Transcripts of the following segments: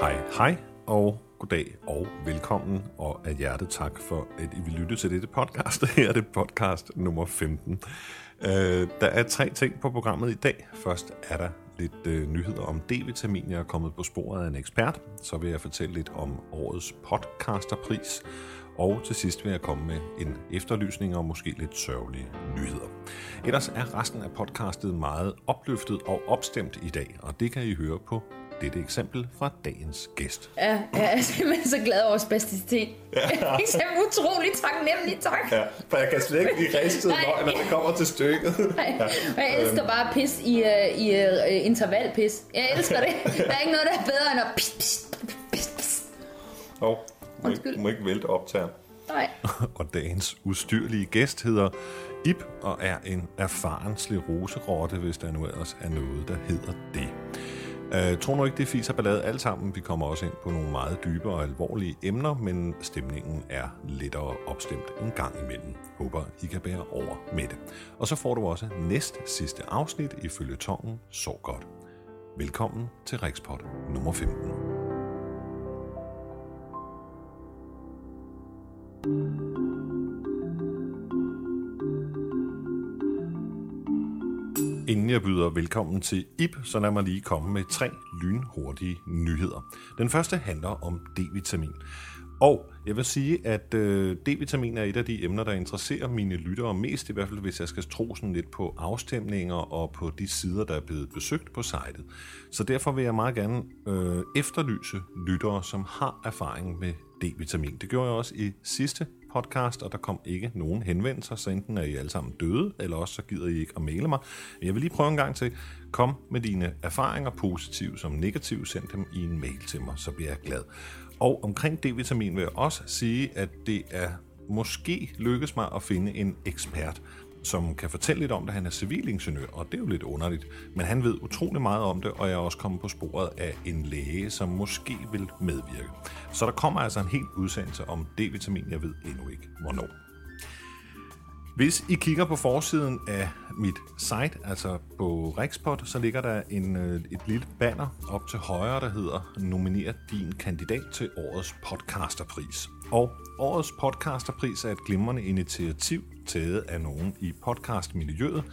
Hej, hej og goddag og velkommen og af hjertet tak for, at I vil lytte til dette podcast. Her er det podcast nummer 15. Uh, øh, der er tre ting på programmet i dag. Først er der lidt uh, nyheder om D-vitamin. Jeg er kommet på sporet af en ekspert. Så vil jeg fortælle lidt om årets podcasterpris. Og til sidst vil jeg komme med en efterlysning og måske lidt sørgelige nyheder. Ellers er resten af podcastet meget opløftet og opstemt i dag, og det kan I høre på dette eksempel fra dagens gæst. Ja, jeg er simpelthen så glad over spasticitet. Ja. Jeg er simpelthen utrolig taknemmelig, tak. Ja, for jeg kan slet ikke blive ristet løg, når det kommer til stykket. Nej, ja. og jeg elsker bare pis i, uh, i uh, intervalpis. Jeg elsker det. Der er ikke noget, der er bedre end at pis, pis, pis, pis. Oh, du, må ikke, du må ikke vælte optager. Nej. og dagens ustyrlige gæst hedder Ip og er en erfaren sleroserotte, hvis der nu ellers er noget, der hedder det. Jeg uh, tror nu ikke, det fiser ballade alt sammen. Vi kommer også ind på nogle meget dybe og alvorlige emner, men stemningen er lettere opstemt en gang imellem. Håber, I kan bære over med det. Og så får du også næst sidste afsnit i følgetongen Så godt. Velkommen til Rikspot nummer 15. Inden jeg byder velkommen til IP, så lad mig lige komme med tre lynhurtige nyheder. Den første handler om D-vitamin. Og jeg vil sige, at øh, D-vitamin er et af de emner, der interesserer mine lyttere mest, i hvert fald hvis jeg skal tro sådan lidt på afstemninger og på de sider, der er blevet besøgt på sitet. Så derfor vil jeg meget gerne øh, efterlyse lyttere, som har erfaring med D-vitamin. Det gjorde jeg også i sidste podcast, og der kom ikke nogen henvendelser, så enten er I alle sammen døde, eller også så gider I ikke at male mig. Jeg vil lige prøve en gang til. Kom med dine erfaringer, positive som negative, send dem i en mail til mig, så bliver jeg glad. Og omkring D-vitamin vil jeg også sige, at det er måske lykkes mig at finde en ekspert, som kan fortælle lidt om det. Han er civilingeniør, og det er jo lidt underligt. Men han ved utrolig meget om det, og jeg er også kommet på sporet af en læge, som måske vil medvirke. Så der kommer altså en helt udsendelse om D-vitamin. Jeg ved endnu ikke, hvornår. Hvis I kigger på forsiden af mit site, altså på Rikspot, så ligger der en, øh, et lille banner op til højre, der hedder Nominer din kandidat til årets podcasterpris. Og årets podcasterpris er et glimrende initiativ taget af nogen i podcastmiljøet.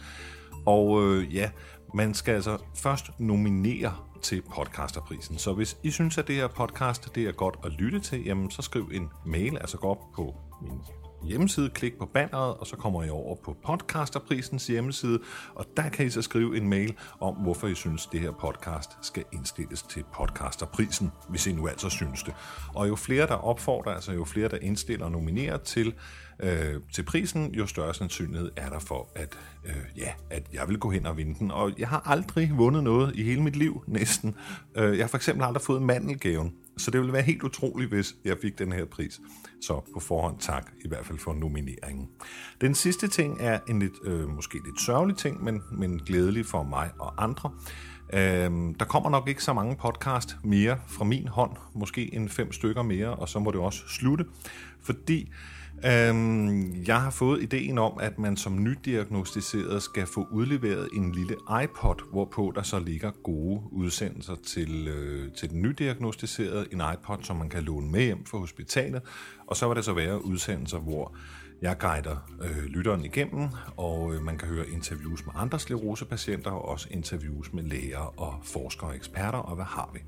Og øh, ja, man skal altså først nominere til podcasterprisen. Så hvis I synes, at det her podcast det er godt at lytte til, jamen så skriv en mail, altså gå op på min hjemmeside, klik på banneret, og så kommer I over på podcasterprisens hjemmeside, og der kan I så skrive en mail om, hvorfor I synes, det her podcast skal indstilles til podcasterprisen, hvis I nu altså synes det. Og jo flere, der opfordrer, altså jo flere, der indstiller og nominerer til, øh, til prisen, jo større sandsynlighed er der for, at, øh, ja, at jeg vil gå hen og vinde den. Og jeg har aldrig vundet noget i hele mit liv, næsten. Øh, jeg har for eksempel aldrig fået mandelgaven, så det ville være helt utroligt, hvis jeg fik den her pris. Så på forhånd tak, i hvert fald for nomineringen. Den sidste ting er en lidt, øh, måske lidt sørgelig ting, men, men glædelig for mig og andre. Øhm, der kommer nok ikke så mange podcast mere fra min hånd, måske en fem stykker mere, og så må det også slutte, fordi Øhm, jeg har fået ideen om, at man som nydiagnostiseret skal få udleveret en lille iPod, hvorpå der så ligger gode udsendelser til, øh, til den nydiagnostiserede. En iPod, som man kan låne med hjem fra hospitalet. Og så vil der så være udsendelser, hvor jeg guider øh, lytteren igennem, og øh, man kan høre interviews med andre sklerosepatienter, og også interviews med læger og forskere og eksperter, og hvad har vi.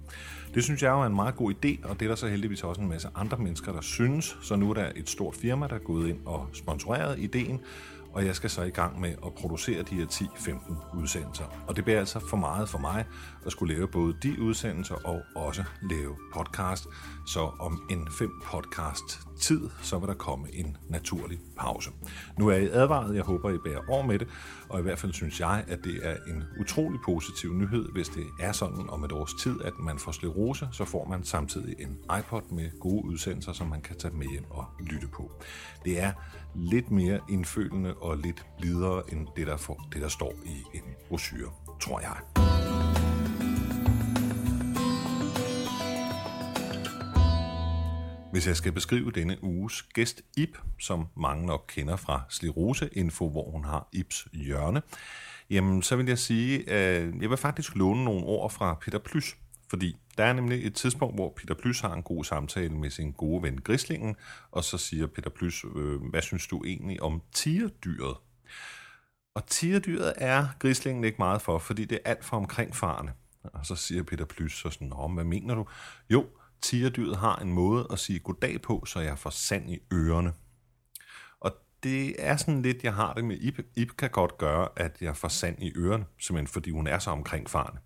Det synes jeg jo er en meget god idé, og det er der så heldigvis også en masse andre mennesker, der synes. Så nu er der et stort firma, der er gået ind og sponsoreret ideen, og jeg skal så i gang med at producere de her 10-15 udsendelser. Og det bliver altså for meget for mig at skulle lave både de udsendelser og også lave podcast. Så om en fem podcast tid, så vil der komme en naturlig pause. Nu er I advaret, jeg håber I bærer over med det, og i hvert fald synes jeg, at det er en utrolig positiv nyhed, hvis det er sådan om et års tid, at man får sklerose, så får man samtidig en iPod med gode udsendelser, som man kan tage med hjem og lytte på. Det er lidt mere indfølende og lidt blidere end det, der, for, det, der står i en brochure, tror jeg. Hvis jeg skal beskrive denne uges gæst Ip, som mange nok kender fra Slerose Info, hvor hun har Ips hjørne, jamen så vil jeg sige, at jeg vil faktisk låne nogle ord fra Peter Plys, fordi der er nemlig et tidspunkt, hvor Peter Plys har en god samtale med sin gode ven Grislingen, og så siger Peter Plys, øh, hvad synes du egentlig om tigerdyret? Og tigerdyret er Grislingen ikke meget for, fordi det er alt for omkringfarende. Og så siger Peter Plys så sådan, Nå, hvad mener du? Jo, tigerdyret har en måde at sige goddag på, så jeg får sand i ørerne. Og det er sådan lidt, jeg har det med Ip. Ip kan godt gøre, at jeg får sand i ørerne, simpelthen fordi hun er så omkringfarende.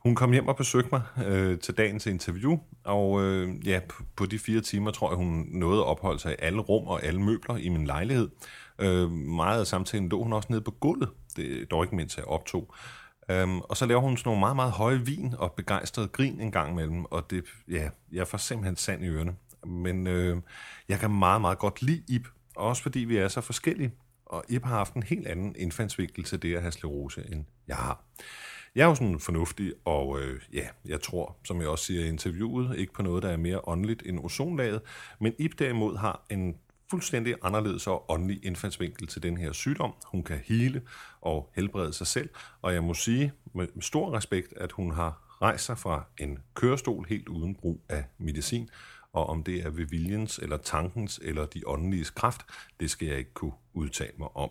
Hun kom hjem og besøgte mig øh, til dagens interview, og øh, ja, på, de fire timer tror jeg, hun nåede at opholde sig i alle rum og alle møbler i min lejlighed. Øh, meget af samtalen lå hun også nede på gulvet, det dog ikke mindst, jeg optog. Um, og så laver hun sådan nogle meget, meget høje vin og begejstret grin en gang imellem, og det, ja, jeg får simpelthen sand i ørerne. Men øh, jeg kan meget, meget godt lide Ip, også fordi vi er så forskellige, og Ip har haft en helt anden indfaldsvinkel til det at have sklerose, end jeg har. Jeg er jo sådan fornuftig, og øh, ja, jeg tror, som jeg også siger i interviewet, ikke på noget, der er mere åndeligt end ozonlaget, men Ip derimod har en fuldstændig anderledes og åndelig indfaldsvinkel til den her sygdom. Hun kan hele og helbrede sig selv, og jeg må sige med stor respekt, at hun har rejst sig fra en kørestol helt uden brug af medicin, og om det er ved viljens eller tankens eller de åndeliges kraft, det skal jeg ikke kunne udtale mig om.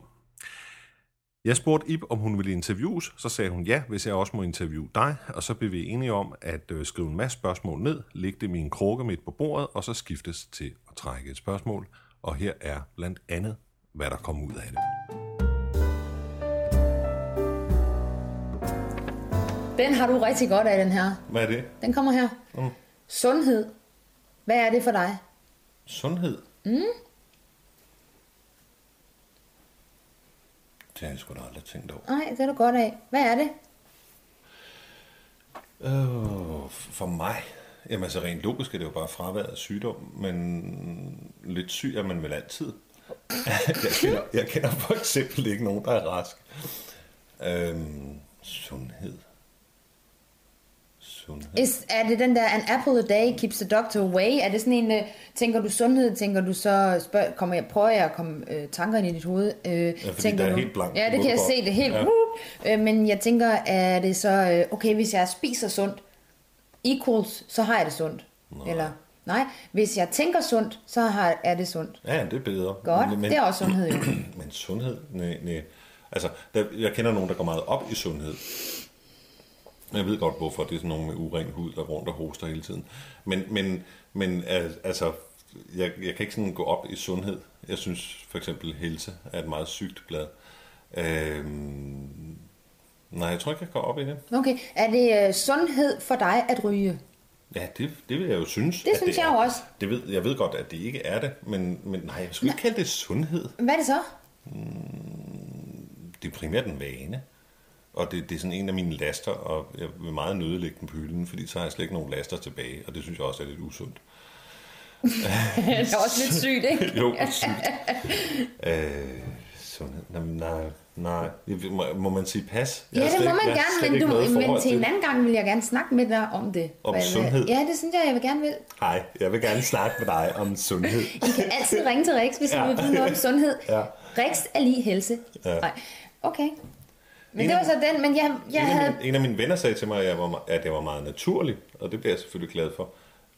Jeg spurgte Ib, om hun ville interviews, så sagde hun ja, hvis jeg også må interviewe dig, og så blev vi enige om at øh, skrive en masse spørgsmål ned, lægge det i min krukke midt på bordet, og så skiftes til at trække et spørgsmål, og her er blandt andet, hvad der kom ud af det. Den har du rigtig godt af, den her. Hvad er det? Den kommer her. Mm. Sundhed. Hvad er det for dig? Sundhed? Mm. Det har jeg sgu da aldrig tænkt over. Nej, det er du godt af. Hvad er det? Øh, for mig? Jamen altså rent logisk er det jo bare fraværet af sygdom, men lidt syg er man vel altid. jeg, kender, jeg kender for eksempel ikke nogen, der er rask. Øhm, sundhed. Sundhed. Is, er det den der, an apple a day keeps the doctor away? Er det sådan en, uh, tænker du sundhed, tænker du så, spørg, kommer jeg, prøver jeg at komme uh, tanker ind i dit hoved? Uh, ja, tænker der er du, helt blank. Ja, det kan jeg se, det helt, ja. uh, men jeg tænker, er det så, uh, okay, hvis jeg spiser sundt, equals, så har jeg det sundt. Nej. Eller, nej, hvis jeg tænker sundt, så har, er det sundt. Ja, det er bedre. Godt, men, det er også sundhed jo. men sundhed, nej, nej. Altså, der, jeg kender nogen, der går meget op i sundhed. Jeg ved godt, hvorfor det er sådan nogen med uren hud, der rundt og hoster hele tiden. Men, men, men altså, jeg, jeg kan ikke sådan gå op i sundhed. Jeg synes for eksempel, Helse er et meget sygt blad. Øhm, nej, jeg tror ikke, jeg går op i det. Okay, er det uh, sundhed for dig at ryge? Ja, det, det vil jeg jo synes. Det synes det jeg er. også. Det ved, jeg ved godt, at det ikke er det, men, men nej, jeg skulle ikke kalde det sundhed. Hvad er det så? Mm, det er primært en vane. Og det, det er sådan en af mine laster, og jeg vil meget lægge den på hylden, fordi så har jeg slet ikke nogen laster tilbage, og det synes jeg også er lidt usundt. det er også lidt sygt, ikke? jo, sygt. øh, sundhed. Nej, nej. Må, må man sige pas? Jeg ja, det må man jeg gerne, men, du, men til en anden gang vil jeg gerne snakke med dig om det. Om Hvad, sundhed? Ja, det synes jeg, jeg vil gerne vil. Hej, jeg vil gerne snakke med dig om sundhed. I kan altid ringe til Rex, hvis ja. I vil vide noget om sundhed. Ja. Rex er lige helse. Ja. Nej. Okay. Men En det var så den, men jeg, jeg en, havde... af mine, en af mine venner sagde til mig, at jeg var, at jeg var meget naturlig, og det bliver jeg selvfølgelig glad for.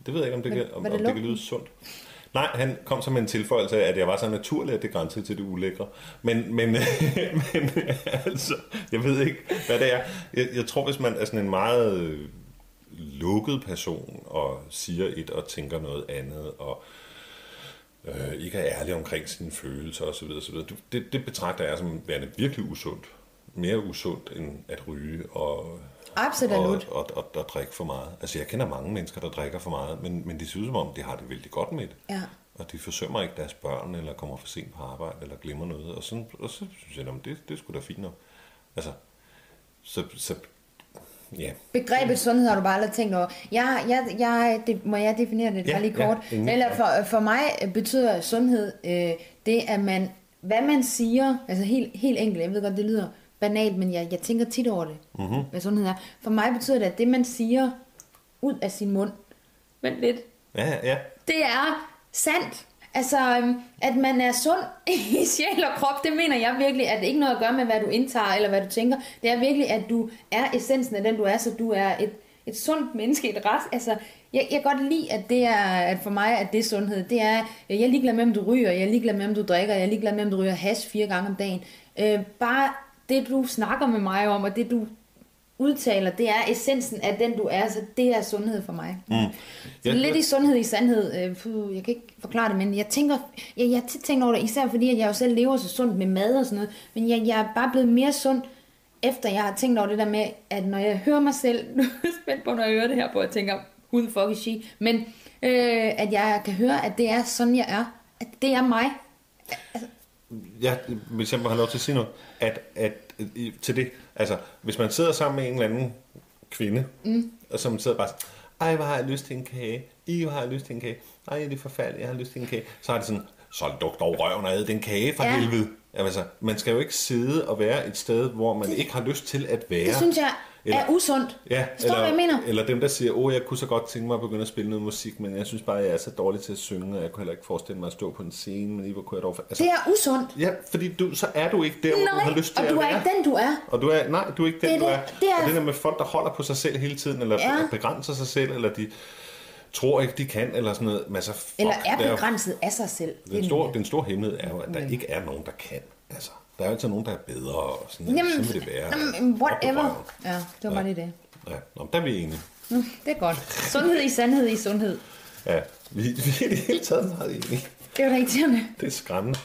Det ved jeg ikke, om det, kan, om, det om det kan lyde sundt. Nej, han kom så med en tilføjelse af, at jeg var så naturlig, at det grænsede til det ulækre. Men, men, men altså, jeg ved ikke, hvad det er. Jeg, jeg tror, hvis man er sådan en meget øh, lukket person, og siger et og tænker noget andet, og øh, ikke er ærlig omkring sine følelser osv., osv. Det, det betragter jeg som værende virkelig usundt. Mere usundt end at ryge og, Absolut. og, og, og, og drikke for meget. Altså jeg kender mange mennesker, der drikker for meget, men, men de synes som om, de har det vældig godt med det. Ja. Og de forsømmer ikke deres børn, eller kommer for sent på arbejde, eller glemmer noget. Og, sådan, og så synes jeg, at det, det er sgu da fint nok. Altså, så, så ja. Begrebet sundhed har du bare aldrig tænkt over. Jeg, jeg, jeg, det, må jeg definere det Ja, bare lige kort? ingen- Eller for, for mig betyder sundhed øh, det, at man, hvad man siger, altså helt, helt enkelt, jeg ved godt, det lyder banalt, men jeg, jeg tænker tit over det, mm-hmm. hvad sundhed er. For mig betyder det, at det, man siger ud af sin mund, vent lidt, Ja, ja. det er sandt. Altså, øhm, at man er sund i sjæl og krop, det mener jeg virkelig, at det ikke noget at gøre med, hvad du indtager eller hvad du tænker. Det er virkelig, at du er essensen af den, du er, så du er et et sundt menneske, et ret. Altså, jeg, jeg kan godt lide, at det er, at for mig, at det er sundhed. Det er, jeg er ligeglad med, om du ryger, jeg er ligeglad med, om du drikker, jeg er ligeglad med, om du ryger hash fire gange om dagen. Øh, bare det, du snakker med mig om, og det, du udtaler, det er essensen af den, du er, så det er sundhed for mig. Mm. Så Ja, lidt i sundhed i sandhed, øh, puh, jeg kan ikke forklare det, men jeg tænker, jeg, jeg har tit tænkt over det, især fordi, at jeg jo selv lever så sundt med mad og sådan noget, men jeg, jeg er bare blevet mere sund, efter jeg har tænkt over det der med, at når jeg hører mig selv, nu er jeg spændt på, når jeg hører det her på, jeg tænker, who the fuck is she? Men øh, at jeg kan høre, at det er sådan, jeg er. At det er mig. Ja, jeg må have lov til at sige noget, at, at til det, altså, hvis man sidder sammen med en eller anden kvinde, mm. og som sidder bare ej, hvor har jeg lyst til en kage, i, hvor har jeg lyst til en kage, ej, det er forfærdeligt, jeg har lyst til en kage, så er det sådan, så duk dog røven af den kage for Ja. helvede. Altså, man skal jo ikke sidde og være et sted, hvor man ikke har lyst til at være. Det synes jeg Eller- er usundt. Ja, Forstår du, hvad jeg mener? eller dem, der siger, åh, jeg kunne så godt tænke mig at begynde at spille noget musik, men jeg synes bare, jeg er så dårlig til at synge, og jeg kunne heller ikke forestille mig at stå på en scene, men I hvor kunne jeg dog... Altså, Det er usundt. Ja, fordi du, så er du ikke der, hvor du har Nej, lyst til og at du er være. ikke den, du er. Og du er, nej, du er ikke den, Det er du det. er. Det er- Og det der med folk, der holder på sig selv hele tiden, eller Ja. begrænser sig selv, eller de tror ikke, de kan, eller sådan noget. Men altså, fuck, Eller er begrænset af sig selv. Den store, den store hemmelighed er jo, at der ikke er nogen, der kan. Altså, der er altid nogen, der er bedre, og sådan, Jamen, sådan vil det være. jamen, whatever. Ja, det var bare lige det. Ja, Nå, der er vi enige. Mm, Det er godt. Sundhed i sandhed i sundhed. Ja, vi, vi er i det hele taget meget enige. Det er jo irriterende. Det er skræmmende.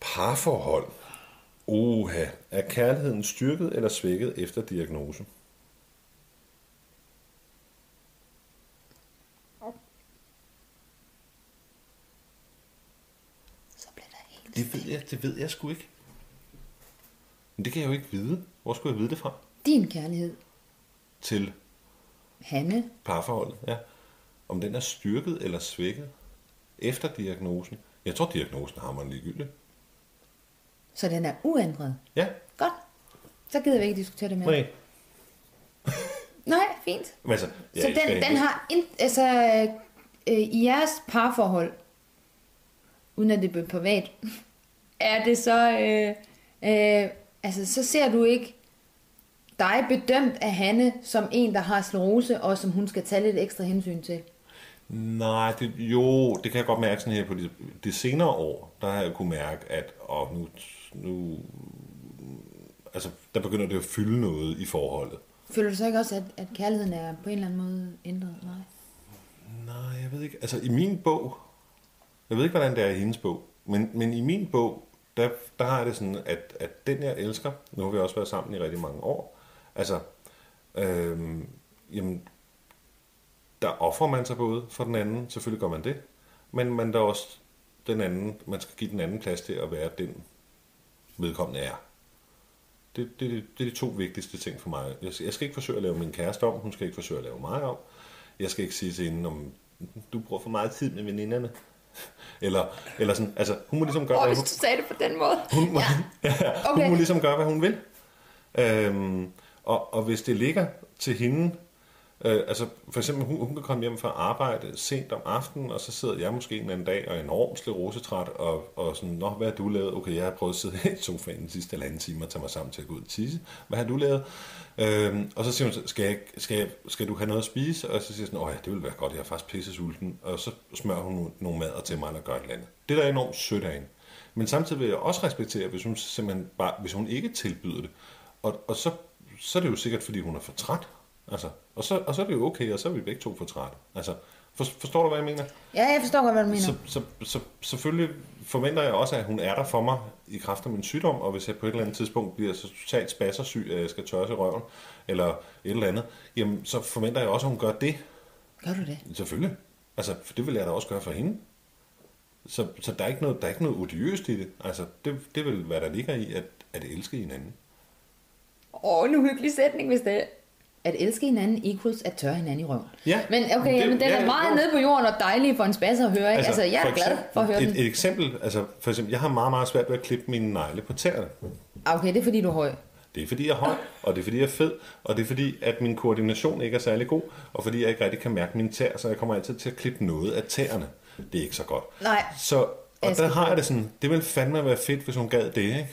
Parforhold. Oha. Er kærligheden styrket eller svækket efter diagnose? Så bliver der helt... Det ved jeg, det ved jeg sgu ikke. Men det kan jeg jo ikke vide. Hvor skulle jeg vide det fra? Din kærlighed. Til Hanne. parforholdet, ja. Om den er styrket eller svækket efter diagnosen. Jeg tror, diagnosen har man ligegyldigt. Så den er uændret. Ja, Godt. Så gider vi ikke diskutere det mere. nej. Nej, fint. Men altså, Så elsker den, den har... In, altså, øh, i jeres parforhold, uden at det bliver privat, er det så... Øh, øh, altså, så ser du ikke dig bedømt af Hanne som en, der har sklerose, og som hun skal tage lidt ekstra hensyn til. Nej, det, jo, det kan jeg godt mærke sådan her på de, de senere år, der har jeg kunne mærke, at og nu, nu, altså, der begynder det at fylde noget i forholdet. Føler du så ikke også, at, at kærligheden er på en eller anden måde ændret? Nej. Nej, jeg ved ikke. Altså i min bog, jeg ved ikke, hvordan det er i hendes bog, men, men i min bog, der, der har jeg det sådan, at, at den jeg elsker, nu har vi også været sammen i rigtig mange år, altså, øhm, jamen, der offrer man sig både for den anden, selvfølgelig gør man det, men man der også den anden, man skal give den anden plads til at være den vedkommende er. Det, det, det, det er de to vigtigste ting for mig. Jeg skal, jeg skal ikke forsøge at lave min kæreste om, hun skal ikke forsøge at lave mig om. Jeg skal ikke sige til hende, om du bruger for meget tid med veninderne. Eller, eller sådan, altså hun må ligesom gøre, Åh, hvad hvis hun, du sagde det på den måde. hun, må, ja. Okay. hun må ligesom gøre, hvad hun vil. Øhm, og, og hvis det ligger til hende, øh, altså for eksempel, hun, hun kan komme hjem fra arbejde sent om aftenen, og så sidder jeg måske en anden dag og er enormt slerosetræt, og, og sådan, nå, hvad har du lavet? Okay, jeg har prøvet at sidde i sofaen den sidste halvanden time og tage mig sammen til at gå ud og tisse. Hvad har du lavet? Øh, og så siger hun, skal, jeg, skal, jeg, skal du have noget at spise? Og så siger jeg sådan, åh ja, det ville være godt, jeg er faktisk pisse sulten. Og så smører hun nogle mader til mig, eller gør et eller andet. Det der er enormt sødt af hende. Men samtidig vil jeg også respektere, hvis hun simpelthen bare, hvis hun ikke tilbyder det. Og, og så, så er det jo sikkert, fordi hun er for træt. Altså, og, så, og så er det jo okay, og så er vi begge to for trætte. Altså, for, forstår du, hvad jeg mener? Ja, jeg forstår godt, hvad du mener. Så, så, så selvfølgelig forventer jeg også, at hun er der for mig i kraft af min sygdom, og hvis jeg på et eller andet tidspunkt bliver så totalt spassersyg, at jeg skal tørre i røven, eller et eller andet, jamen så forventer jeg også, at hun gør det. Gør du det? Selvfølgelig. Altså, for det vil jeg da også gøre for hende. Så, så der, er ikke noget, der er ikke noget odiøst i det. Altså, det, det vil være, der ligger i at, at elske hinanden. Åh, en uhyggelig sætning, hvis det er. At elske hinanden equals at tørre hinanden i røven. Ja, Men okay, det- jamen, den ja, er meget jo. nede på jorden og dejlig for en spasser at høre. Ikke? Altså, jeg er for glad for at høre et, den. Et eksempel, altså for eksempel, jeg har meget, meget svært ved at klippe mine negle på tæerne. Ah, Okay, det er fordi, du er høj. Det er fordi, jeg er høj, og det er fordi, jeg er fed, og det er fordi, at min koordination ikke er særlig god, og fordi jeg ikke rigtig kan mærke mine tæer, så jeg kommer altid til at klippe noget af tæerne. Det er ikke så godt. Nej. Så, og skal der har jeg det sådan, det ville fandme være fedt, hvis hun gad det, ikke?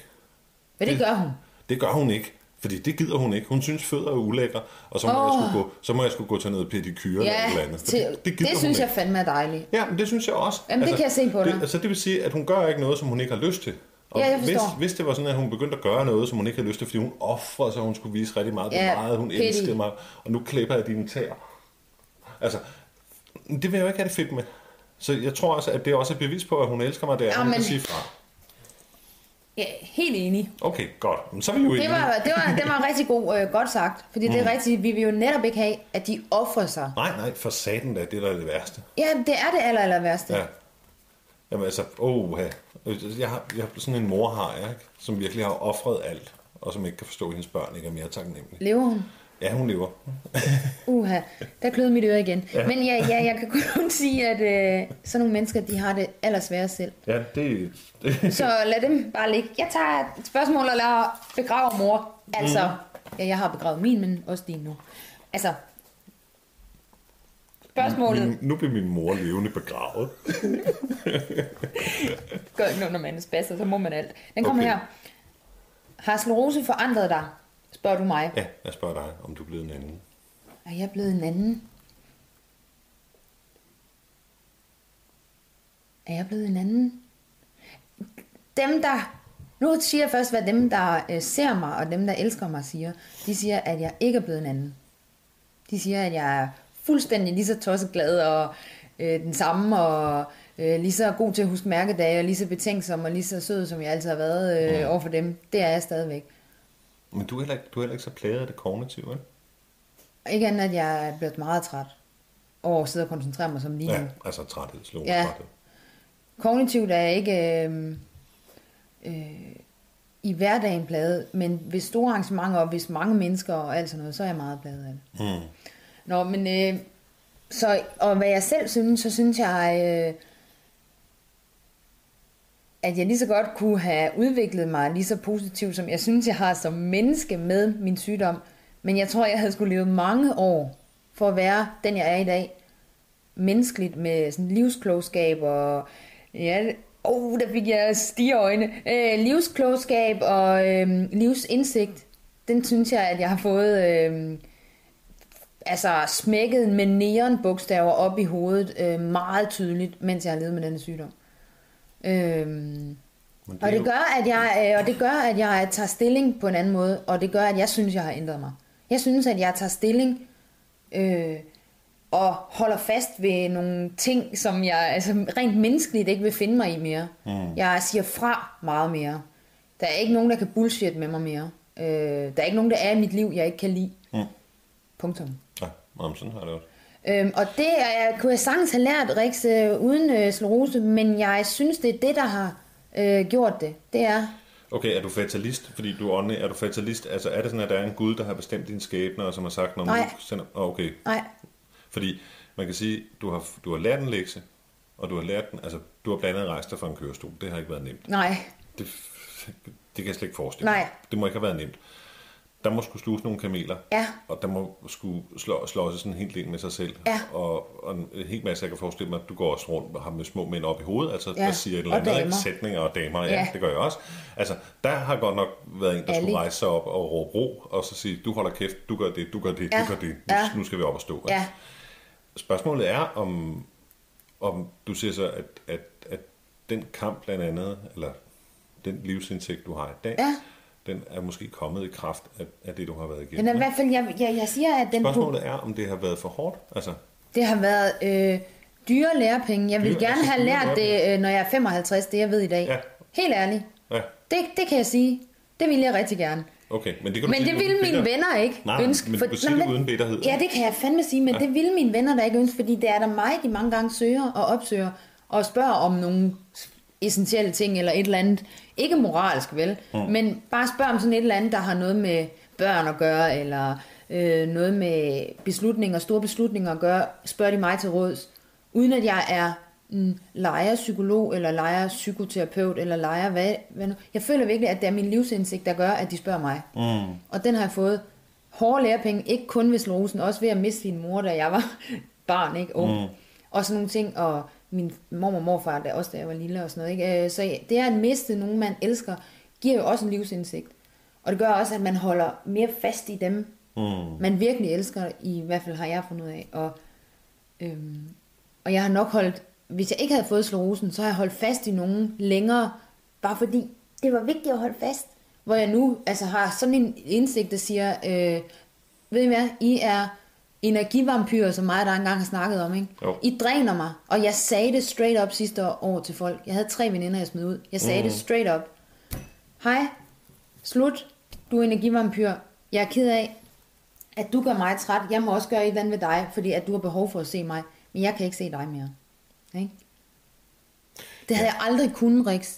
Men det gør hun. Det gør hun ikke. Fordi det gider hun ikke. Hun synes, fødder er ulækre, og så må, oh. jeg, skulle gå, så må jeg skulle gå til noget pedikyre Ja, eller et eller andet. til, det, det, det synes jeg fandme er dejligt. Ja, men det synes jeg også. Jamen, det kan jeg se på dig. det, altså, det vil sige, at hun gør ikke noget, som hun ikke har lyst til. Og Ja, jeg hvis, forstår. hvis det var sådan, at hun begyndte at gøre noget, som hun ikke havde lyst til, fordi hun offrede sig, hun skulle vise rigtig meget, Ja, meget hun pity. elskede mig, og nu klipper jeg dine tæer. Altså, det vil jeg jo ikke have det fedt med. Så jeg tror også, at det er også et bevis på, at hun elsker mig, det er, at hun men- sige fra. Ja, helt enig. Okay, godt. Men så er vi jo Det var, det var, det var rigtig god, øh, godt sagt. Fordi det er rigtigt, vi vil jo netop ikke have, at de offrer sig. Nej, nej, for satan da, det er da det værste. Ja, det er det aller, aller værste. Ja. Jamen altså, åh, jeg har, jeg har sådan en mor har jeg, ikke? som virkelig har offret alt, og som ikke kan forstå, at hendes børn ikke er mere taknemmelige. Lever hun? Ja, hun lever. Uha, der kløede mit øre igen. Ja. Men ja, ja, jeg kan kun sige, at øh, sådan nogle mennesker, de har det allersværest selv. Ja, det, det Så lad dem bare ligge. Jeg tager et spørgsmål og lader begrave mor. Altså, ja, jeg har begravet min, men også din nu. Altså, spørgsmålet min, nu bliver min mor levende begravet. gør ikke noget, når man er spasser, så må man alt. Den kommer Okay. her. Har sklerose forandret dig? Spørger du mig. Ja, jeg spørger dig, om du er blevet en anden. Er jeg blevet en anden? Er jeg blevet en anden? Dem, der... Nu siger jeg først, hvad dem, der øh, ser mig, og dem, der elsker mig, siger. De siger, at jeg ikke er blevet en anden. De siger, at jeg er fuldstændig lige så tosseglad og øh, den samme, og øh, lige så god til at huske mærkedage, og lige så betænksom, og lige så sød, som jeg altid har været øh, over for dem. Det er jeg stadigvæk. Men du er heller ikke, du er heller ikke så plaget af det kognitive, ikke? Ikke andet, at jeg er blevet meget træt over at sidde og koncentrere mig som lige nu. Ja, altså træthed, slå Ja. træthed. Kognitivt er jeg ikke øh, øh, i hverdagen pladet, men ved store arrangementer og hvis mange mennesker og alt sådan noget, så er jeg meget pladet af det. Mm. Nå, men øh, så, og hvad jeg selv synes, så synes jeg, øh, at jeg lige så godt kunne have udviklet mig lige så positivt, som jeg synes, jeg har som menneske med min sygdom. Men jeg tror, jeg havde skulle leve mange år for at være den, jeg er i dag. Menneskeligt med sådan livsklogskab og... Ja, oh, der fik jeg stigeøjne. Øh, livsklogskab og øh, livsindsigt. Den synes jeg, at jeg har fået... Øh, altså smækket med neonbogstaver op i hovedet øh, meget tydeligt, mens jeg har levet med denne sygdom. Øhm, Men og det gør, at jeg, øh, og det gør, at jeg tager stilling på en anden måde, og det gør, at jeg synes, jeg har ændret mig. Jeg synes, at jeg tager stilling øh, og holder fast ved nogle ting, som jeg altså, rent menneskeligt ikke vil finde mig i mere. Mm. Jeg siger fra meget mere. Der er ikke nogen, der kan bullshit med mig mere. Øh, der er ikke nogen, der er i mit liv, jeg ikke kan lide. Mm. Punktum. Ja, sådan har det også. Øhm, og det er, jeg kunne jeg sagtens have lært, Rix, øh, uden øh, sklerose, men jeg synes, det er det, der har øh, gjort det. Det er, Okay, er du fatalist, fordi du er åndelig? Er du fatalist? Altså, er det sådan, at der er en Gud, der har bestemt din skæbne, og som har sagt, når Nej. du sender... Okay, nej, fordi man kan sige, du har, du har lært en lektie, og du har lært den, altså, du har blandt andet rejst dig fra en kørestol. Det har ikke været nemt. nej, Det, det kan jeg slet ikke forestille Nej. mig. Det må ikke have været nemt. Der må skulle sluse nogle kameler, Ja. og der må skulle slå, slå sig sådan helt ind med sig selv. Ja. Og, og en hel masse, jeg kan forestille mig, at du går også rundt og har med små mænd op i hovedet, altså Ja, der siger et eller andet, damer. sætninger og damer, ja, Ja. det gør jeg også. Altså, der har godt nok været en, der Alle. skulle rejse sig op og råbe ro, og så sige, du holder kæft, du gør det, du gør det, Ja. du gør det, nu, Ja. nu skal vi op og stå. ja, Spørgsmålet er, om, om du siger så, at, at, at den kamp blandt andet, eller den livsindsigt, du har i dag, Ja. Den er måske kommet i kraft af, af det, du har været men igennem. i hvert fald, jeg, jeg, jeg siger, at den, Spørgsmålet er, om det har været for hårdt. Altså, det har været øh, dyre lærepenge. Jeg vil Dyre- gerne altså have lært det, øh, når jeg er 55, det jeg ved i dag. Ja. Helt ærligt. ja, Det, det kan jeg sige. Det vil jeg rigtig gerne. okay. Men det, kan du Men sige det ville mine bitter- venner ikke Nej, ønske. men du kan sige Nå, det uden bitterhed. Ja, det kan jeg fandme sige, men ja. det ville mine venner da ikke ønske, fordi det er der mig, de mange gange søger og opsøger og spørger om nogle essentielle ting eller et eller andet. Ikke moralsk, vel? Mm. Men bare spørg om sådan et eller andet, der har noget med børn at gøre, eller øh, noget med beslutninger, store beslutninger at gøre. Spørger de mig til råds, uden at jeg er en lejerpsykolog, eller lejerpsykoterapeut, eller lejer hvad, hvad nu. Jeg føler virkelig, at det er min livsindsigt, der gør, at de spørger mig. Mm. Og den har jeg fået hårde lærepenge, ikke kun ved slåsen, også ved at miste sin mor, da jeg var barn, ikke ung. Mm. Og sådan nogle ting, og min mor og morfar, der også da jeg var lille og sådan noget. Ikke? Øh, Så det er at miste nogen, man elsker, giver jo også en livsindsigt. Og det gør også, at man holder mere fast i dem, mm. man virkelig elsker, i hvert fald har jeg fundet ud af. Og, øhm, og jeg har nok holdt, hvis jeg ikke havde fået sklerosen, så har jeg holdt fast i nogen længere, bare fordi det var vigtigt at holde fast. Hvor jeg nu altså, har sådan en indsigt, der siger, øh, ved I hvad, I er energivampyrer, som mig der engang har snakket om, ikke? Jo. I dræner mig, og jeg sagde det straight up sidste år til folk. Jeg havde tre veninder, jeg smed ud. Jeg sagde mm. det straight up. Hej, slut, du er energivampyr. Jeg er ked af, at du gør mig træt. Jeg må også gøre et eller andet ved dig, fordi at du har behov for at se mig. Men jeg kan ikke se dig mere. Ikke? Det havde jeg aldrig kunnet, Rix.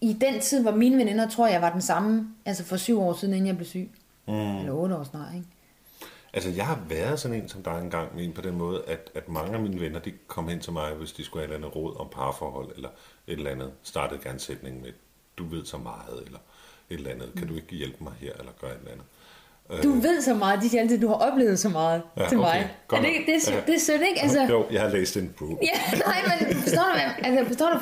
I den tid, hvor mine veninder tror, jeg var den samme, altså for syv år siden, inden jeg blev syg. Mm. Eller otte år snart, ikke? Altså, jeg har været sådan en som dig engang, men på den måde, at, at mange af mine venner, de kom hen til mig, hvis de skulle have et eller andet råd om parforhold, eller et eller andet, startede gerne sætningen med, du ved så meget, eller et eller andet, kan du ikke hjælpe mig her, eller gøre et eller andet. Du ved så meget, de siger altid, du har oplevet så meget Ja, til okay, mig. Er det, det, det, det er sødt, ikke? Altså, Jo, jeg har læst en bog. Ja, nej, men forstår du, altså, forstår du,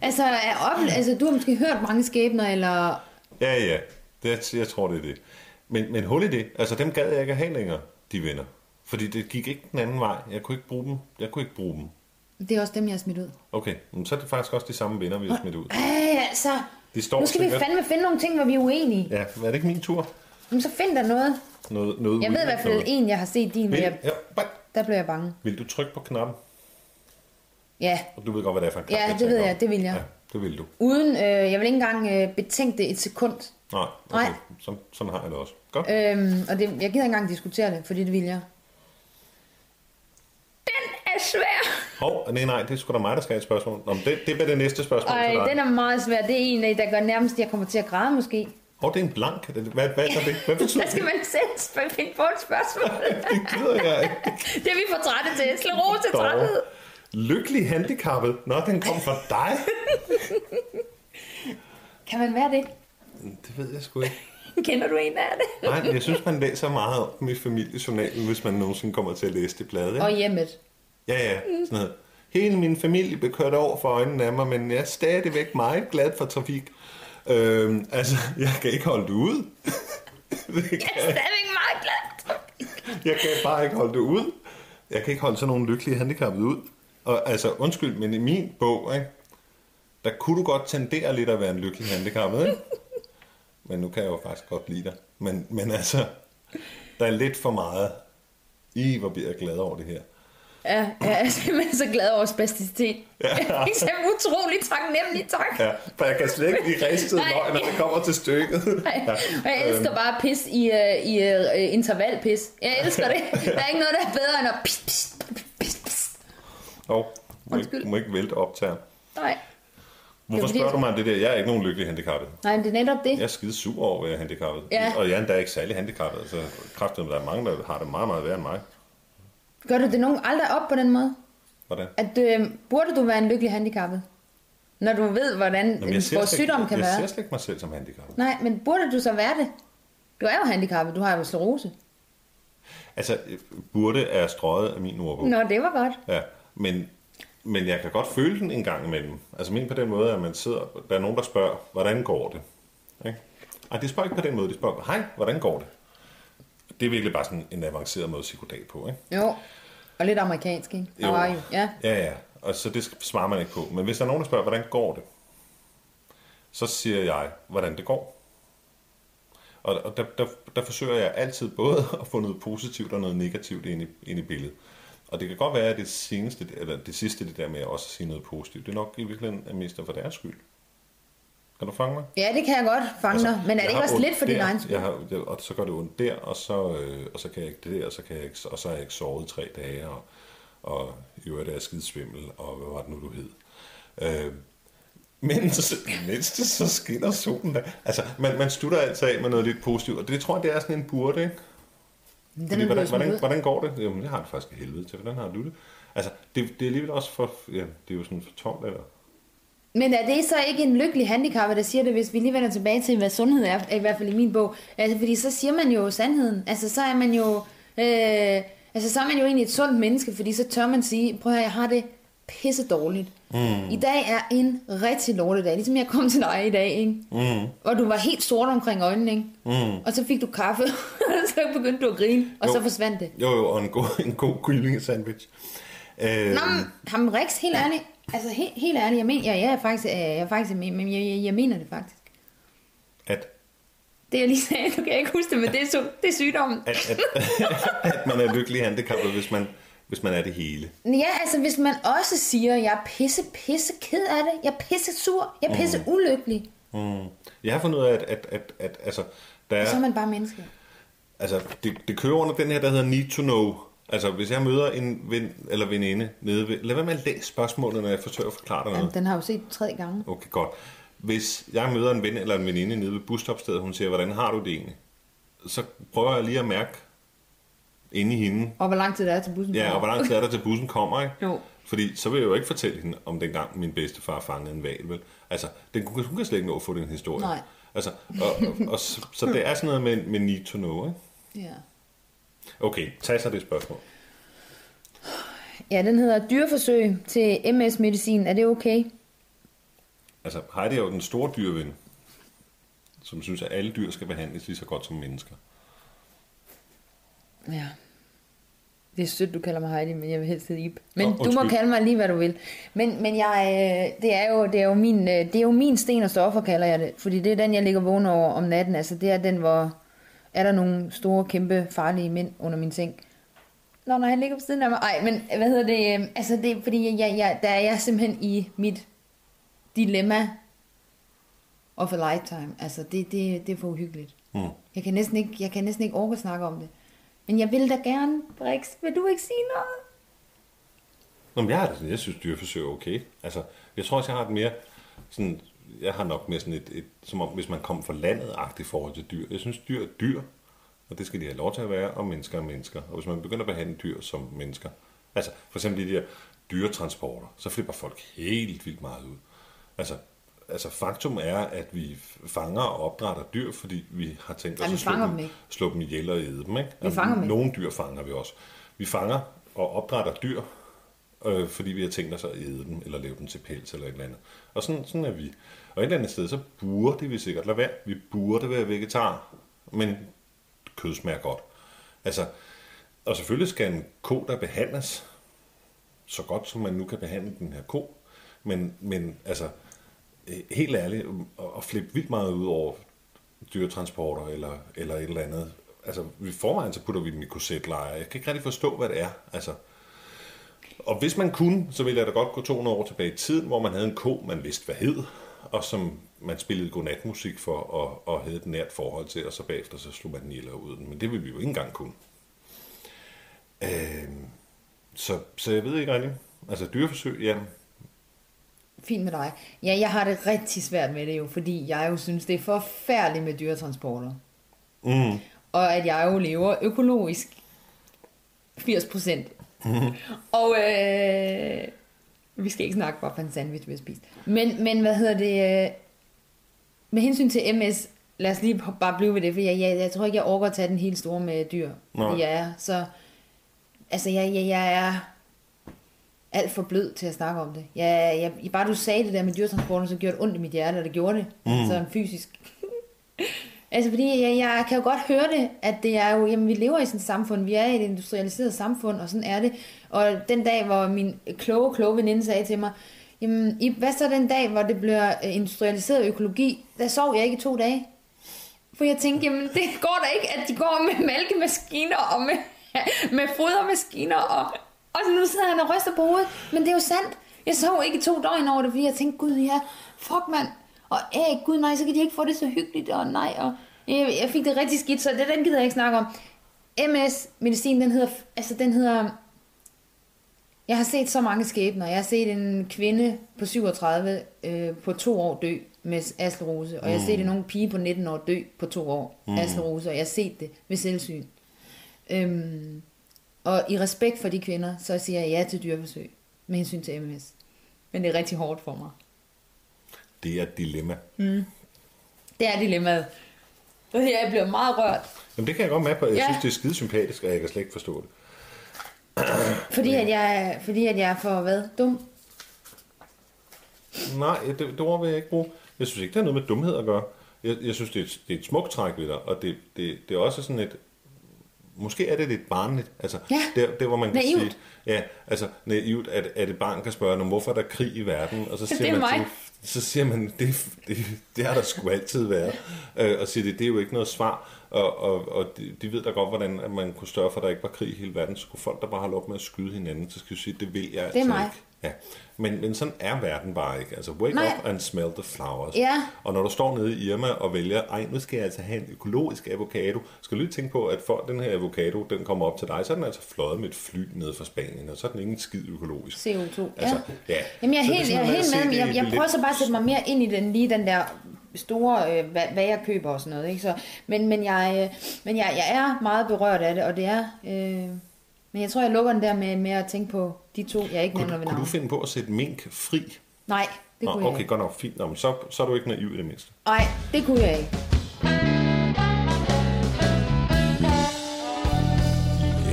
altså, er ople- altså, du har måske hørt mange skæbner, eller, Ja, ja, det, jeg tror, det er det. Men, men hul i det, altså dem gad jeg ikke at have længere, de venner. Fordi det gik ikke den anden vej. Jeg kunne ikke bruge dem. Jeg kunne ikke bruge dem. det er også dem, jeg har smidt ud. Okay, men så er det faktisk også de samme venner, vi har smidt ud. Ej, altså, De står nu skal vi sikkert- fandme finde nogle ting, hvor vi er uenige. Ja, er det ikke min tur? Men så find der noget. Noget, noget Jeg ved i hvert fald noget. en, jeg har set din, men jeg, ja, bang. der blev jeg bange. vil du trykke på knappen? Ja, Og du ved godt, hvad det er for en knap, Ja, det ved jeg, om. det vil jeg. Ja, det vil du. uden, øh, jeg vil ikke engang øh, betænke det et sekund. Nej, okay. Nej. Så, sådan har jeg det også. Godt. Øhm, og det, jeg gider ikke engang diskutere det, fordi det vil jeg. Den er svær. Hov, nej, nej, det er sgu da mig, der skal have et spørgsmål. Nå, men det, det bliver det næste spørgsmål Ej, til dig. den er meget svær. Det er en, af, der gør nærmest, at jeg kommer til at græde måske. Hov, det er en blank. Hvad, hvad, hvad er det? Hvad betyder Der skal det? man selv finde på et spørgsmål. Det gider jeg ikke. det er vi for trætte til. Sklerose træthed. Lykkelig handicappet. Nå, den kom fra dig. Kan man være det? Det ved jeg sgu ikke. Kender du en af det? Nej, jeg synes, man læser meget om dem i familiejournalen, hvis man nogensinde kommer til at læse det blad. Ikke? Og hjemmet. Ja, ja, sådan noget. Hele min familie blev kørt over for øjnene af mig, men jeg er stadigvæk meget glad for trafik. Øhm, altså, jeg kan ikke holde det ud. Det kan Jeg er stadigvæk meget glad. Jeg kan bare ikke holde det ud. Jeg kan ikke holde sådan nogle lykkelige handicappede ud. Og altså, undskyld, men i min bog, ikke, der kunne du godt tendere lidt at være en lykkelig handicappet, ikke? Men nu kan jeg jo faktisk godt lide dig. Men, men altså, der er lidt for meget. I, hvor bliver jeg glad over det her. Ja, jeg er simpelthen så glad over spasticitet. Ja. Jeg er simpelthen utrolig taknemmelig, tak. Ja, for jeg kan slet ikke blive ristet Nej. løg, når det kommer til stykket. Nej, Ja. og jeg elsker bare pis i, uh, i uh, intervalpis. Jeg elsker det. Der er ikke noget, der er bedre end at pis, pis, pis, pis. Du må, ikke, må ikke vælte optager. Nej. Hvorfor fordi- spørger du mig om det der? Jeg er ikke nogen lykkelig handicappet. Nej, men det er netop det. Jeg er skide sur over at være handicappet. Ja. Og jeg er endda ikke særlig handicappet. Altså, kraftigt, der er mange, der har det meget, meget værre end mig. Gør du det nogen aldrig op på den måde? Hvordan? At øh, burde du være en lykkelig handicappet? Når du ved, hvordan Jamen, en ser vores sygdom kan jeg ser være. slet ikke mig selv som handicappet. Nej, men burde du så være det? Du er jo handicappet, du har jo sklerose. Altså, burde er strøget af min ordbog. Nå, det var godt. Ja, men, men jeg kan godt føle den en gang imellem. Altså, men på den måde, at man sidder... Der er nogen, der spørger, hvordan går det? Ikke? Ej, de spørger ikke på den måde. De spørger, hej, hvordan går det? Det er virkelig bare sådan en avanceret måde at sige goddag på, ikke? Jo. Og lidt amerikansk, ikke? Are you? Ja. Ja, ja. Og så det svarer man ikke på. Men hvis der er nogen, der spørger, hvordan går det? Så siger jeg, hvordan det går. Og, og der, der, der forsøger jeg altid både at få noget positivt og noget negativt ind i, ind i billedet. Og det kan godt være, at det, seneste, eller det sidste, det der med også at sige noget positivt, det er nok i virkeligheden er mest for deres skyld. Kan du fange mig? Ja, det kan jeg godt fange dig. Men er det Altså, ikke også lidt for din der, egen skyld? Jeg har, jeg, og så gør det ondt der, og så, øh, og så kan jeg ikke det der, og så, kan jeg ikke, og så har jeg ikke sovet tre dage, og, og i øvrigt er jeg skidesvimmel, og hvad var det nu, du hed? Øh, men mens det så skinner solen der. Altså, man, man slutter altid af med noget lidt positivt, og det tror jeg, det er sådan en burde, ikke? Den Fordi, hvordan, hvordan, hvordan går det? Jamen, det har det faktisk af helvede til. Hvordan har du det? Altså, det, det er alligevel også for... Ja, det er jo sådan for tomt, eller... Men er det så ikke en lykkelig handicap, der siger det, hvis vi lige vender tilbage til, hvad sundhed er, i hvert fald i min bog? Altså, fordi så siger man jo sandheden. Altså, så er man jo... Øh, altså, så er man jo egentlig et sundt menneske, fordi så tør man sige, prøv at høre, jeg har det pisse dårligt. Mm. I dag er en rigtig lortedag, ligesom jeg kom til dig i dag, ikke? Mm. Og du var helt sort omkring øjnene, ikke? Mm. Og så fik du kaffe, så begyndte du at grine, og Jo. så forsvandt det. Jo, jo, og en god, en god kyllingesandwich. Øh, Nå, men, ham Rex, helt ærligt, altså helt, helt ærligt, jeg mener, jeg, jeg er faktisk, jeg er faktisk, men jeg, jeg, jeg mener det faktisk. at, Det jeg lige sagde, du kan ikke huske det, men det er, så, det er sygdommen. at, at, at man er lykkelig handicappet, hvis man, hvis man er det hele. Ja, altså hvis man også siger, jeg er pisse, pisse ked af det, jeg er pisse sur, jeg er pisse ulykkelig, Mm. Jeg har fundet ud af, at, at, at, at altså, der så er er, man bare menneske. Altså, det, det kører under den her, der hedder need to know. Altså, hvis jeg møder en ven eller veninde nede ved... Lad være med at læse spørgsmålet, når jeg forsøger at forklare dig noget. Jamen, den har jo set tre gange. Okay, godt. Hvis jeg møder en ven eller en veninde nede ved busstopstedet, hun siger, hvordan har du det egentlig? Så prøver jeg lige at mærke inde i hende, Og hvor lang tid der er til bussen? ja, og hvor lang tid er der til bussen kommer, ikke? Jo. Fordi så vil jeg jo ikke fortælle hende om dengang min bedstefar fangede en val, vel? Altså, den, hun kan slet ikke nå at få den historie. Nej. Altså, og, og, og, så, så det er sådan noget med, med need to know, ikke? Ja. Okay, tag så det spørgsmål. ja, den hedder dyreforsøg til MS-medicin. Er det okay? Altså, Heidi er jo den store dyrven, som synes, at alle dyr skal behandles lige så godt som mennesker. Ja. Det er sødt, du kalder mig Heidi, men jeg vil helst hedde Ib. Men oh, du må kalde mig lige, hvad du vil. Men, men jeg, øh, det, er jo, det, er jo min, øh, det er jo min sten og stoffer, kalder jeg det. Fordi det er den, jeg ligger vågen over om natten. Altså, det er den, hvor er der nogle store, kæmpe, farlige mænd under min seng. Nå, nej, han ligger på siden af mig. Ej, men hvad hedder det? øh, Altså, det er fordi, jeg, jeg, der er jeg simpelthen i mit dilemma of a lifetime. Altså, det, det, det er for uhyggeligt. Mm. Jeg kan næsten ikke, jeg kan næsten ikke orke at snakke om det. Men jeg vil da gerne, Brix. Vil du ikke sige noget? Nå, men jeg, har det jeg synes, dyreforsøg er okay. Altså, jeg tror også, jeg har et mere sådan, jeg har nok mere sådan et, et som om, hvis man kom fra landet-agtigt forhold til dyr. Jeg synes, dyr er dyr, og det skal de have lov til at være, og mennesker er mennesker. Og hvis man begynder at behandle dyr som mennesker, altså for eksempel de der dyretransporter, så flipper folk helt vildt meget ud. Altså, altså faktum er, at vi fanger og opdrætter dyr, fordi vi har tænkt os vi at slå dem, dem slå dem ihjel og æde dem. Ikke? Vi fanger dem ikke. Nogle dyr fanger vi også. Vi fanger og opdrætter dyr, øh, fordi vi har tænkt os at æde dem, eller lave dem til pels eller et eller andet. Og sådan, sådan er vi. Og et eller andet sted, så burde vi sikkert lade være. Vi burde være vegetar, men kød smager godt. Altså, og selvfølgelig skal en ko, der behandles så godt, som man nu kan behandle den her ko, men, men altså, helt ærligt, at- flippe vildt meget ud over dyretransporter eller, eller et eller andet. Altså, i forvejen, så altså putter vi dem i korsetlejre. Jeg kan ikke rigtig forstå, hvad det er. Altså, og hvis man kunne, så ville jeg da godt gå 200 år tilbage i tiden, hvor man havde en ko, man vidste, hvad hed, og som man spillede godnatmusik for, og, og havde et nært forhold til, og så bagefter så slog man den ihjel ud den. Men det ville vi jo ikke engang kunne. Øh, så, så jeg ved ikke rigtigt. Altså dyreforsøg, ja. Fint med dig. Ja, jeg har det rigtig svært med det jo, fordi jeg jo synes, det er forfærdeligt med dyretransporter. Mm. Og at jeg jo lever økologisk 80 procent. Og øh, vi skal ikke snakke bare for en sandwich, vi har spist. Men, men hvad hedder det? Øh, med hensyn til MS, lad os lige bare blive ved det, for jeg, jeg, jeg tror ikke, jeg orker at tage den helt store med dyr. Nej. Fordi jeg er så... Altså, jeg, jeg, jeg er alt for blød til at snakke om det. Jeg, jeg, bare du sagde det der med dyretransporten, så gjorde det ondt i mit hjerte, og det gjorde det. Mm. Sådan fysisk. altså, fordi jeg, jeg kan jo godt høre det, at det er jo, jamen vi lever i sådan et samfund, vi er i et industrialiseret samfund, og sådan er det. Og den dag, hvor min kloge, kloge veninde sagde til mig, jamen I, hvad så den dag, hvor det bliver øh, industrialiseret økologi, der sov jeg ikke i to dage. For jeg tænkte, jamen det går da ikke, at de går med mælkemaskiner og med, med fodermaskiner, og, og nu sidder han og ryster på hovedet. Men det er jo sandt. Jeg sov ikke i to døgn over det, fordi jeg tænkte, gud ja, fuck mand. Og æg, gud nej, så kan de ikke få det så hyggeligt, og nej, og jeg, jeg fik det rigtig skidt, så det, den gider jeg ikke snakke om. MS-medicin, den hedder, altså den hedder, jeg har set så mange skæbner. Jeg har set en kvinde på 37 øh, på to år dø med aslerose, og jeg har set en ung pige på 19 år dø på to år mm. aslerose, og jeg har set det ved selvsyn. Øhm, og i respekt for de kvinder, så siger jeg ja til dyreforsøg med hensyn til MS. Men det er rigtig hårdt for mig. Det er et dilemma. Det er dilemmaet. Jeg bliver meget rørt, Jamen, det kan jeg godt med på. Jeg Ja. synes, det er skide sympatisk, og jeg kan slet ikke forstå det. fordi, at jeg, fordi at jeg er for hvad? Dum? Nej, det, det ord vil jeg ikke bruge. Jeg synes ikke, det har noget med dumhed at gøre. Jeg, jeg synes, det er, et, det er et smukt træk ved dig, og det, det, det er også sådan et... Måske er det lidt barnligt. Altså, Ja. der, der, hvor man kan Naivt. sige... Ja, altså naivt, at, at et barn kan spørge, "Nå, hvorfor er der krig i verden? Og så Det siger er man, mig. Så, så siger man, det, det, det har der sgu altid været. Øh, og siger det, det er jo ikke noget svar. Og, og, og de, de ved da godt, hvordan at man kunne større for, at der ikke var krig i hele verden. Så kunne folk der bare holde op med at skyde hinanden. Så skal vi sige, det vil jeg altså mig. ikke. Ja. Men, men sådan er verden bare ikke. Altså, wake Nej. up and smell the flowers. Ja. Og når du står nede i Irma og vælger, ej, nu skal jeg altså have en økologisk avocado, skal du lige tænke på, at for den her avocado, den kommer op til dig, så er den altså fløjet med et fly ned fra Spanien, og så er den ikke skid økologisk. CO2, Altså, ja. ja. Jamen, jeg er Så helt, sådan jeg er helt med, men jeg, jeg prøver så bare at sætte mig mere ind i den, lige den der store, øh, hvad, hvad jeg køber og sådan noget. Ikke? Så, men men, jeg, øh, men jeg, jeg er meget berørt af det, og det er... Øh, men jeg tror, jeg lukker den der med, med at tænke på de to, jeg ikke nævner ved kunne du navn. finde på at sætte mink fri? Nej, det Nå, kunne jeg okay, ikke. godt nok, fint. Nå, men så, så er du ikke naiv i det mindste. Nej, det kunne jeg ikke.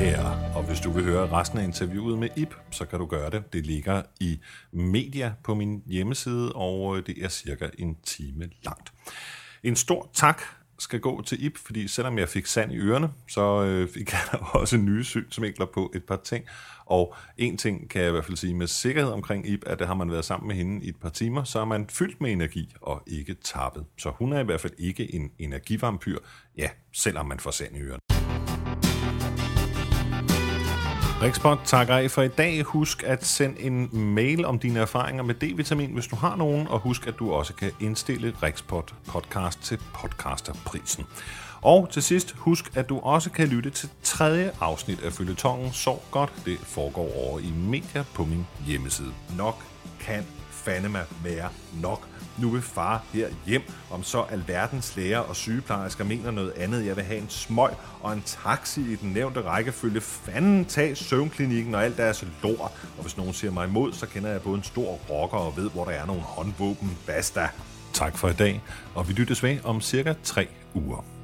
Yeah. Og hvis du vil høre resten af interviewet med Ip, så kan du gøre det. Det ligger i Media på min hjemmeside, og øh, det er cirka en time langt. En stor tak skal gå til Ip, fordi selvom jeg fik sand i ørerne, så øh, fik jeg da også nye synsvinkler på et par ting. Og en ting kan jeg i hvert fald sige med sikkerhed omkring Ip, at det har man været sammen med hende i et par timer, så er man fyldt med energi og ikke tappet. Så hun er i hvert fald ikke en energivampyr, ja, selvom man får sand i ørerne. Rikspot takker af for i dag. Husk at sende en mail om dine erfaringer med D-vitamin, hvis du har nogen, og husk, at du også kan indstille Rikspot podcast til podcasterprisen. Og til sidst, husk, at du også kan lytte til tredje afsnit af Følgetongen Sov Godt. Det foregår over i Media på min hjemmeside. Nok kan fandeme være nok. Nu vil far her hjem, om så alverdens læger og sygeplejersker mener noget andet. Jeg vil have en smøg og en taxi i den nævnte rækkefølge. Fanden tag søvnklinikken og alt deres lort. Og hvis nogen siger mig imod, så kender jeg både en stor rocker og ved, hvor der er nogle håndvåben. Basta. Tak for i dag, og vi lyttes ved om cirka tre uger.